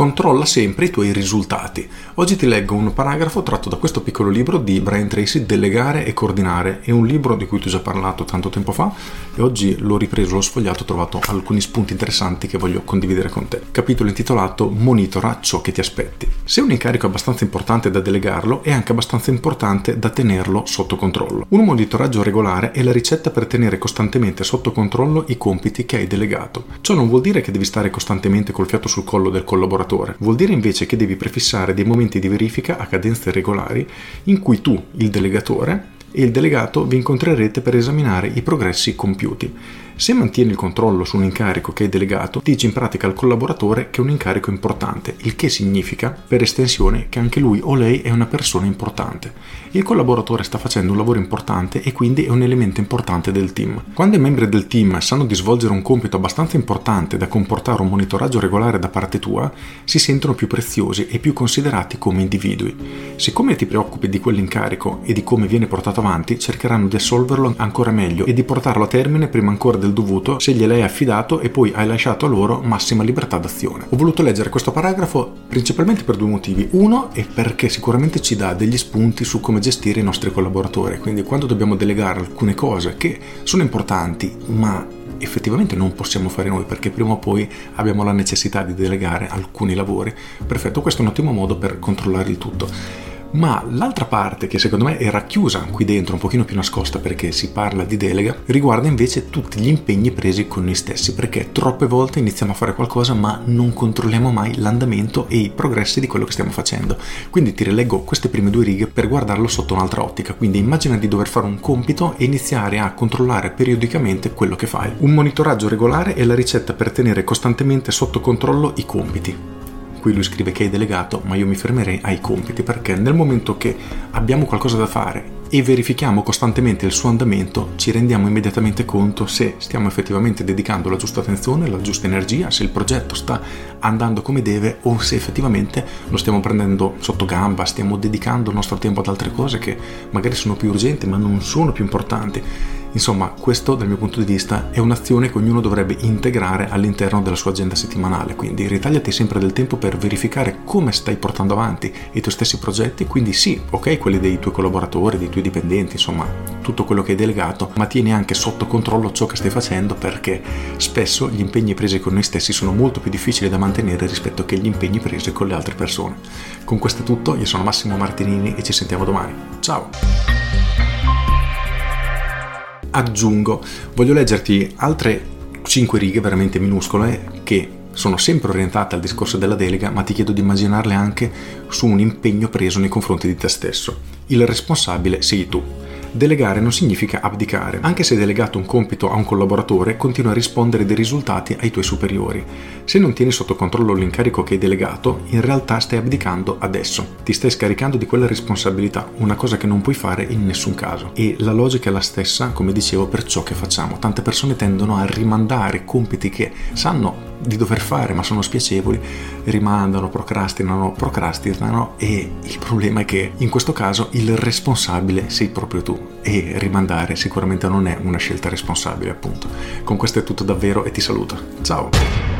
Controlla sempre i tuoi risultati. Oggi ti leggo un paragrafo tratto da questo piccolo libro di Brian Tracy, Delegare e coordinare. È un libro di cui ti ho già parlato tanto tempo fa e oggi l'ho ripreso, l'ho sfogliato, ho trovato alcuni spunti interessanti che voglio condividere con te. Capitolo intitolato Monitora ciò che ti aspetti. Se un incarico è abbastanza importante da delegarlo, è anche abbastanza importante da tenerlo sotto controllo. Un monitoraggio regolare è la ricetta per tenere costantemente sotto controllo i compiti che hai delegato. Ciò non vuol dire che devi stare costantemente col fiato sul collo del collaboratore lavoratore. Vuol dire invece che devi prefissare dei momenti di verifica a cadenze regolari in cui tu, il delegatore, e il delegato vi incontrerete per esaminare i progressi compiuti. Se mantieni il controllo su un incarico che hai delegato, dici in pratica al collaboratore che è un incarico importante, il che significa, per estensione, che anche lui o lei è una persona importante. Il collaboratore sta facendo un lavoro importante e quindi è un elemento importante del team. Quando i membri del team sanno di svolgere un compito abbastanza importante da comportare un monitoraggio regolare da parte tua, si sentono più preziosi e più considerati come individui. Siccome ti preoccupi di quell'incarico e di come viene portato avanti, cercheranno di assolverlo ancora meglio e di portarlo a termine prima ancora del dovuto se gliel'hai affidato e poi hai lasciato a loro massima libertà d'azione. Ho voluto leggere questo paragrafo principalmente per due motivi. Uno è perché sicuramente ci dà degli spunti su come gestire i nostri collaboratori, quindi quando dobbiamo delegare alcune cose che sono importanti ma effettivamente non possiamo fare noi perché prima o poi abbiamo la necessità di delegare alcuni lavori. Perfetto, questo è un ottimo modo per controllare il tutto. Ma l'altra parte che secondo me è racchiusa qui dentro, un pochino più nascosta perché si parla di delega, riguarda invece tutti gli impegni presi con noi stessi, perché troppe volte iniziamo a fare qualcosa ma non controlliamo mai l'andamento e i progressi di quello che stiamo facendo. Quindi ti rileggo queste prime due righe per guardarlo sotto un'altra ottica. Quindi immagina di dover fare un compito e iniziare a controllare periodicamente quello che fai. Un monitoraggio regolare è la ricetta per tenere costantemente sotto controllo i compiti qui lui scrive che hai delegato, ma io mi fermerei ai compiti perché nel momento che abbiamo qualcosa da fare e verifichiamo costantemente il suo andamento, ci rendiamo immediatamente conto se stiamo effettivamente dedicando la giusta attenzione, la giusta energia, se il progetto sta andando come deve o se effettivamente lo stiamo prendendo sotto gamba, stiamo dedicando il nostro tempo ad altre cose che magari sono più urgenti ma non sono più importanti. Insomma, questo dal mio punto di vista è un'azione che ognuno dovrebbe integrare all'interno della sua agenda settimanale, quindi ritagliati sempre del tempo per verificare come stai portando avanti i tuoi stessi progetti, quindi sì, ok, quelli dei tuoi collaboratori, dei tuoi dipendenti, insomma, tutto quello che hai delegato, ma tieni anche sotto controllo ciò che stai facendo perché spesso gli impegni presi con noi stessi sono molto più difficili da mantenere rispetto che gli impegni presi con le altre persone. Con questo è tutto, io sono Massimo Martinini e ci sentiamo domani. Ciao! Aggiungo, voglio leggerti altre 5 righe veramente minuscole che sono sempre orientate al discorso della delega, ma ti chiedo di immaginarle anche su un impegno preso nei confronti di te stesso. Il responsabile sei tu. Delegare non significa abdicare. Anche se hai delegato un compito a un collaboratore, continua a rispondere dei risultati ai tuoi superiori. Se non tieni sotto controllo l'incarico che hai delegato, in realtà stai abdicando adesso. Ti stai scaricando di quella responsabilità, una cosa che non puoi fare in nessun caso. E la logica è la stessa, come dicevo, per ciò che facciamo. Tante persone tendono a rimandare compiti che sanno di dover fare ma sono spiacevoli, rimandano, procrastinano, procrastinano e il problema è che in questo caso il responsabile sei proprio tu e rimandare sicuramente non è una scelta responsabile appunto. Con questo è tutto davvero e ti saluto. Ciao!